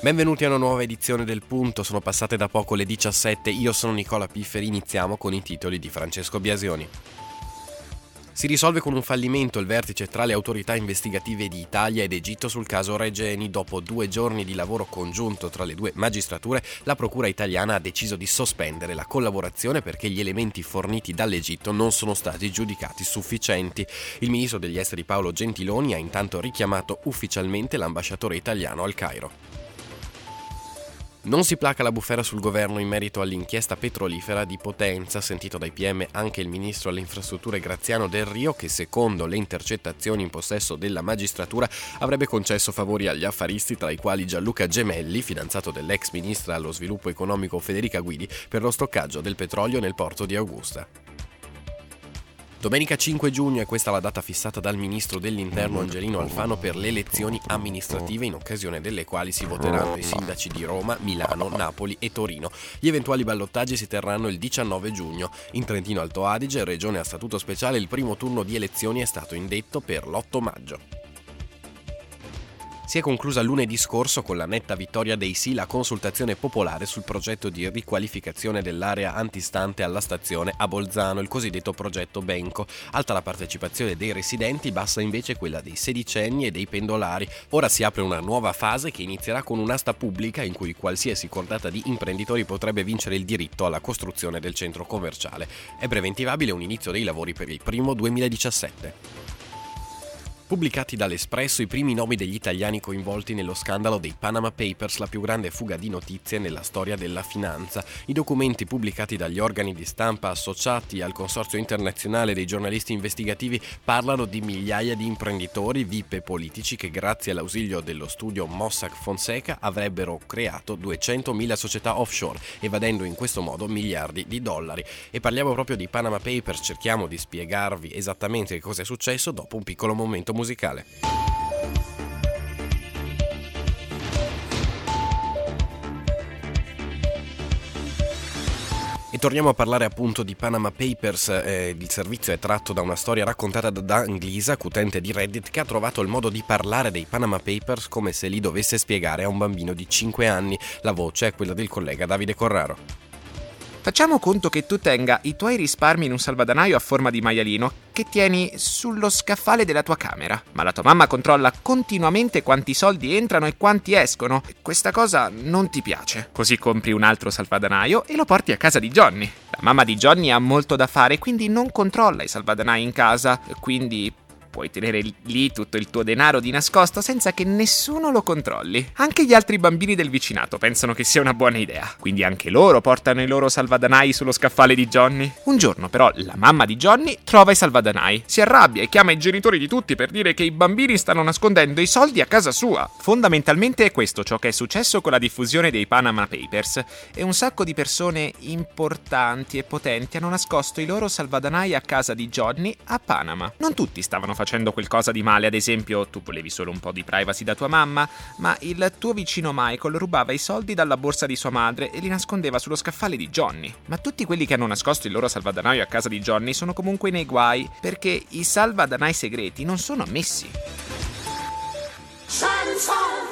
Benvenuti a una nuova edizione del Punto, sono passate da poco le 17, io sono Nicola Pifferi, iniziamo con i titoli di Francesco Biasioni. Si risolve con un fallimento il vertice tra le autorità investigative di Italia ed Egitto sul caso Regeni. Dopo due giorni di lavoro congiunto tra le due magistrature, la Procura italiana ha deciso di sospendere la collaborazione perché gli elementi forniti dall'Egitto non sono stati giudicati sufficienti. Il ministro degli esteri Paolo Gentiloni ha intanto richiamato ufficialmente l'ambasciatore italiano al Cairo. Non si placa la bufera sul governo in merito all'inchiesta petrolifera di Potenza, sentito dai PM anche il ministro alle infrastrutture Graziano Del Rio, che secondo le intercettazioni in possesso della magistratura avrebbe concesso favori agli affaristi, tra i quali Gianluca Gemelli, fidanzato dell'ex ministra allo sviluppo economico Federica Guidi, per lo stoccaggio del petrolio nel porto di Augusta. Domenica 5 giugno è questa la data fissata dal ministro dell'Interno Angelino Alfano per le elezioni amministrative in occasione delle quali si voteranno i sindaci di Roma, Milano, Napoli e Torino. Gli eventuali ballottaggi si terranno il 19 giugno. In Trentino Alto Adige, regione a statuto speciale, il primo turno di elezioni è stato indetto per l'8 maggio. Si è conclusa lunedì scorso con la netta vittoria dei sì la consultazione popolare sul progetto di riqualificazione dell'area antistante alla stazione a Bolzano, il cosiddetto progetto Benco. Alta la partecipazione dei residenti, bassa invece quella dei sedicenni e dei pendolari. Ora si apre una nuova fase che inizierà con un'asta pubblica in cui qualsiasi cordata di imprenditori potrebbe vincere il diritto alla costruzione del centro commerciale. È preventivabile un inizio dei lavori per il primo 2017. Pubblicati dall'Espresso i primi nomi degli italiani coinvolti nello scandalo dei Panama Papers, la più grande fuga di notizie nella storia della finanza. I documenti pubblicati dagli organi di stampa associati al Consorzio internazionale dei giornalisti investigativi parlano di migliaia di imprenditori, VIP e politici che grazie all'ausilio dello studio Mossack Fonseca avrebbero creato 200.000 società offshore, evadendo in questo modo miliardi di dollari. E parliamo proprio di Panama Papers, cerchiamo di spiegarvi esattamente cosa è successo dopo un piccolo momento musicale. E torniamo a parlare appunto di Panama Papers, eh, il servizio è tratto da una storia raccontata da Dan Glisak, utente di Reddit, che ha trovato il modo di parlare dei Panama Papers come se li dovesse spiegare a un bambino di 5 anni. La voce è quella del collega Davide Corraro. Facciamo conto che tu tenga i tuoi risparmi in un salvadanaio a forma di maialino che tieni sullo scaffale della tua camera, ma la tua mamma controlla continuamente quanti soldi entrano e quanti escono. Questa cosa non ti piace. Così compri un altro salvadanaio e lo porti a casa di Johnny. La mamma di Johnny ha molto da fare, quindi non controlla i salvadanai in casa, quindi puoi tenere lì tutto il tuo denaro di nascosto senza che nessuno lo controlli. Anche gli altri bambini del vicinato pensano che sia una buona idea, quindi anche loro portano i loro salvadanai sullo scaffale di Johnny. Un giorno però la mamma di Johnny trova i salvadanai, si arrabbia e chiama i genitori di tutti per dire che i bambini stanno nascondendo i soldi a casa sua. Fondamentalmente è questo ciò che è successo con la diffusione dei Panama Papers e un sacco di persone importanti e potenti hanno nascosto i loro salvadanai a casa di Johnny a Panama. Non tutti stavano facendo facendo qualcosa di male, ad esempio tu volevi solo un po' di privacy da tua mamma, ma il tuo vicino Michael rubava i soldi dalla borsa di sua madre e li nascondeva sullo scaffale di Johnny. Ma tutti quelli che hanno nascosto il loro salvadanaio a casa di Johnny sono comunque nei guai, perché i salvadanai segreti non sono ammessi. Shine,